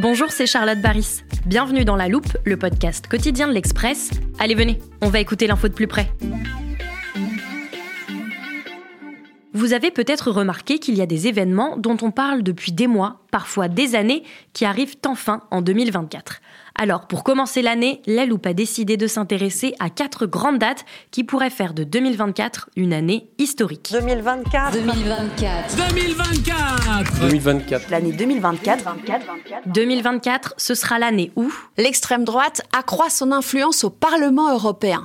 Bonjour, c'est Charlotte Baris. Bienvenue dans La Loupe, le podcast quotidien de l'Express. Allez, venez, on va écouter l'info de plus près. Vous avez peut-être remarqué qu'il y a des événements dont on parle depuis des mois, parfois des années, qui arrivent enfin en 2024. Alors, pour commencer l'année, La Loupe a décidé de s'intéresser à quatre grandes dates qui pourraient faire de 2024 une année historique. 2024. 2024. 2024 2024. L'année 2024. 2024, ce sera l'année où L'extrême droite accroît son influence au Parlement européen.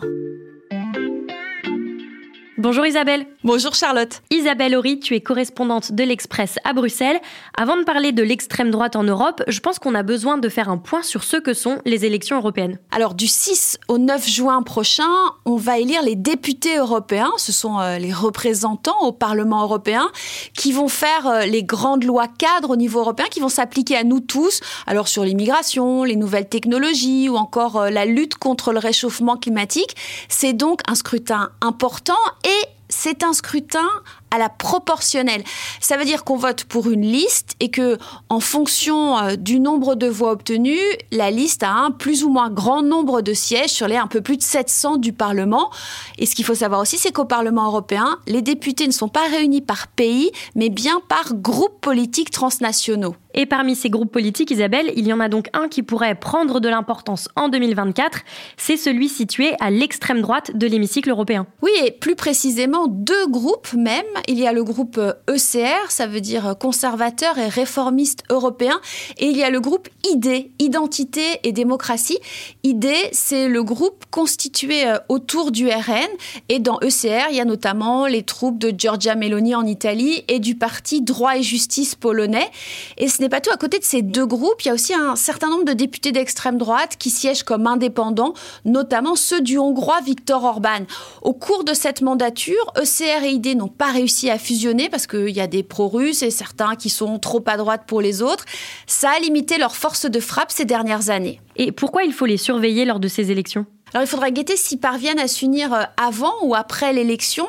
Bonjour Isabelle. Bonjour Charlotte. Isabelle Horry, tu es correspondante de l'Express à Bruxelles. Avant de parler de l'extrême droite en Europe, je pense qu'on a besoin de faire un point sur ce que sont les élections européennes. Alors du 6 au 9 juin prochain, on va élire les députés européens, ce sont euh, les représentants au Parlement européen qui vont faire euh, les grandes lois cadres au niveau européen qui vont s'appliquer à nous tous, alors sur l'immigration, les nouvelles technologies ou encore euh, la lutte contre le réchauffement climatique. C'est donc un scrutin important et c'est un scrutin à la proportionnelle. Ça veut dire qu'on vote pour une liste et que, en fonction euh, du nombre de voix obtenues, la liste a un plus ou moins grand nombre de sièges sur les un peu plus de 700 du Parlement. Et ce qu'il faut savoir aussi, c'est qu'au Parlement européen, les députés ne sont pas réunis par pays, mais bien par groupes politiques transnationaux. Et parmi ces groupes politiques, Isabelle, il y en a donc un qui pourrait prendre de l'importance en 2024. C'est celui situé à l'extrême droite de l'hémicycle européen. Oui, et plus précisément deux groupes même. Il y a le groupe ECR, ça veut dire conservateur et réformiste européen, et il y a le groupe ID, Identité et démocratie. ID, c'est le groupe constitué euh, autour du RN, et dans ECR, il y a notamment les troupes de Giorgia Meloni en Italie et du parti Droit et Justice polonais. Et ce n'est pas tout. À côté de ces deux groupes, il y a aussi un certain nombre de députés d'extrême droite qui siègent comme indépendants, notamment ceux du Hongrois Viktor Orban. Au cours de cette mandature, ECR et ID n'ont pas réussi à fusionner parce qu'il y a des pro-russes et certains qui sont trop à droite pour les autres. Ça a limité leur force de frappe ces dernières années. Et pourquoi il faut les surveiller lors de ces élections? Alors il faudra guetter s'ils parviennent à s'unir euh, avant ou après l'élection.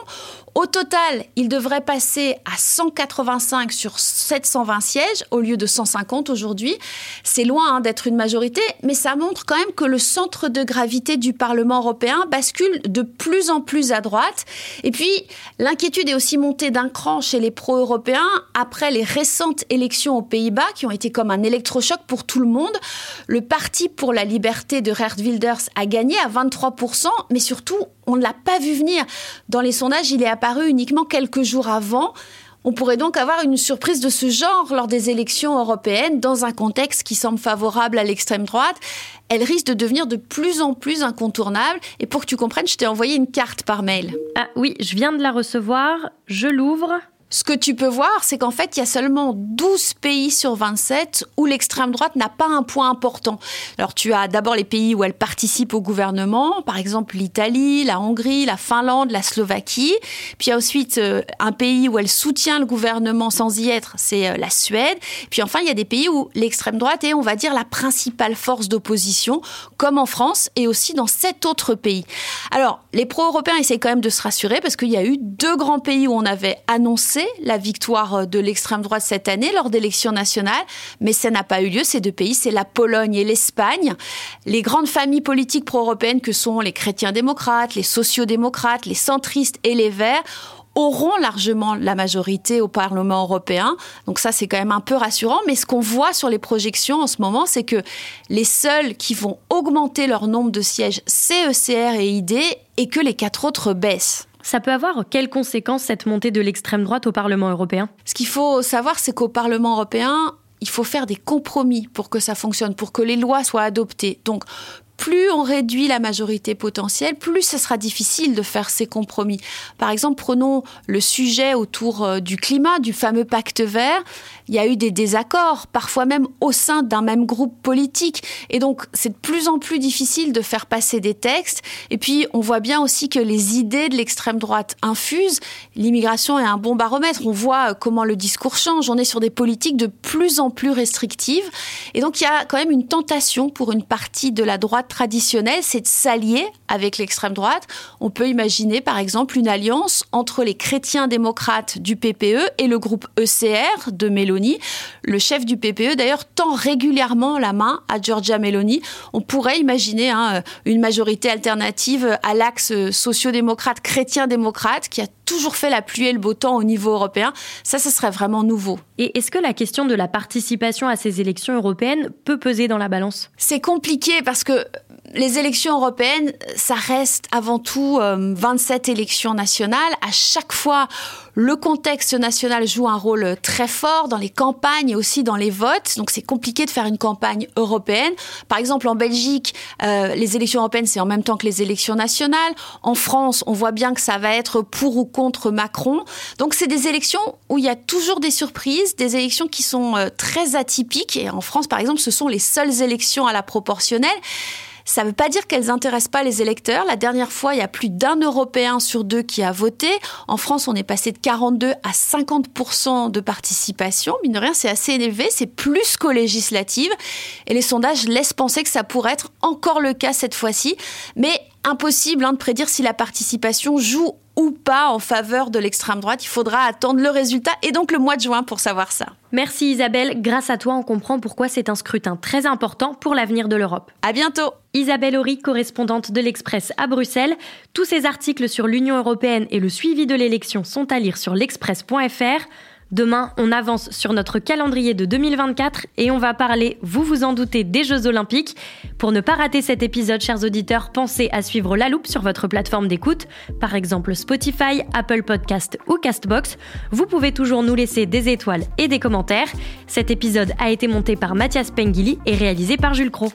Au total, ils devraient passer à 185 sur 720 sièges au lieu de 150 aujourd'hui. C'est loin hein, d'être une majorité, mais ça montre quand même que le centre de gravité du Parlement européen bascule de plus en plus à droite. Et puis, l'inquiétude est aussi montée d'un cran chez les pro-européens après les récentes élections aux Pays-Bas qui ont été comme un électrochoc pour tout le monde. Le Parti pour la liberté de Geert Wilders a gagné à 23%, mais surtout, on ne l'a pas vu venir. Dans les sondages, il est apparu uniquement quelques jours avant. On pourrait donc avoir une surprise de ce genre lors des élections européennes dans un contexte qui semble favorable à l'extrême droite. Elle risque de devenir de plus en plus incontournable. Et pour que tu comprennes, je t'ai envoyé une carte par mail. Ah oui, je viens de la recevoir. Je l'ouvre. Ce que tu peux voir, c'est qu'en fait, il y a seulement 12 pays sur 27 où l'extrême droite n'a pas un point important. Alors, tu as d'abord les pays où elle participe au gouvernement, par exemple l'Italie, la Hongrie, la Finlande, la Slovaquie. Puis il y a ensuite euh, un pays où elle soutient le gouvernement sans y être, c'est euh, la Suède. Puis enfin, il y a des pays où l'extrême droite est, on va dire, la principale force d'opposition, comme en France et aussi dans sept autres pays. Alors, les pro-européens essayent quand même de se rassurer parce qu'il y a eu deux grands pays où on avait annoncé la victoire de l'extrême droite cette année lors d'élections nationales, mais ça n'a pas eu lieu. Ces deux pays, c'est la Pologne et l'Espagne. Les grandes familles politiques pro-européennes que sont les chrétiens démocrates, les sociaux-démocrates, les centristes et les verts auront largement la majorité au Parlement européen. Donc ça, c'est quand même un peu rassurant. Mais ce qu'on voit sur les projections en ce moment, c'est que les seuls qui vont augmenter leur nombre de sièges, c'est ECR et ID, et que les quatre autres baissent. Ça peut avoir quelles conséquences cette montée de l'extrême droite au Parlement européen? Ce qu'il faut savoir, c'est qu'au Parlement européen, il faut faire des compromis pour que ça fonctionne, pour que les lois soient adoptées. Donc, plus on réduit la majorité potentielle, plus ce sera difficile de faire ces compromis. Par exemple, prenons le sujet autour euh, du climat, du fameux pacte vert. Il y a eu des désaccords, parfois même au sein d'un même groupe politique. Et donc, c'est de plus en plus difficile de faire passer des textes. Et puis, on voit bien aussi que les idées de l'extrême droite infusent. L'immigration est un bon baromètre. On voit euh, comment le discours change. On est sur des politiques de plus en plus restrictives. Et donc, il y a quand même une tentation pour une partie de la droite traditionnelle, c'est de s'allier avec l'extrême droite. On peut imaginer par exemple une alliance entre les chrétiens démocrates du PPE et le groupe ECR de Meloni. Le chef du PPE d'ailleurs tend régulièrement la main à Giorgia Meloni. On pourrait imaginer hein, une majorité alternative à l'axe sociodémocrate chrétien-démocrate qui a toujours fait la pluie et le beau temps au niveau européen. Ça, ce serait vraiment nouveau. Et est-ce que la question de la participation à ces élections européennes peut peser dans la balance? C'est compliqué parce que les élections européennes, ça reste avant tout 27 euh, élections nationales. À chaque fois, le contexte national joue un rôle très fort dans les campagnes et aussi dans les votes. Donc c'est compliqué de faire une campagne européenne. Par exemple, en Belgique, euh, les élections européennes, c'est en même temps que les élections nationales. En France, on voit bien que ça va être pour ou contre Macron. Donc c'est des élections où il y a toujours des surprises, des élections qui sont euh, très atypiques. Et en France, par exemple, ce sont les seules élections à la proportionnelle. Ça ne veut pas dire qu'elles n'intéressent pas les électeurs. La dernière fois, il y a plus d'un Européen sur deux qui a voté. En France, on est passé de 42 à 50% de participation. Mine de rien, c'est assez élevé. C'est plus qu'aux législatives. Et les sondages laissent penser que ça pourrait être encore le cas cette fois-ci. Mais impossible hein, de prédire si la participation joue ou pas en faveur de l'extrême droite. Il faudra attendre le résultat et donc le mois de juin pour savoir ça. Merci Isabelle. Grâce à toi, on comprend pourquoi c'est un scrutin très important pour l'avenir de l'Europe. À bientôt. Isabelle Horry, correspondante de l'Express à Bruxelles. Tous ces articles sur l'Union européenne et le suivi de l'élection sont à lire sur l'express.fr. Demain, on avance sur notre calendrier de 2024 et on va parler, vous vous en doutez, des Jeux Olympiques. Pour ne pas rater cet épisode, chers auditeurs, pensez à suivre La Loupe sur votre plateforme d'écoute, par exemple Spotify, Apple Podcast ou Castbox. Vous pouvez toujours nous laisser des étoiles et des commentaires. Cet épisode a été monté par Mathias Pengili et réalisé par Jules Cro.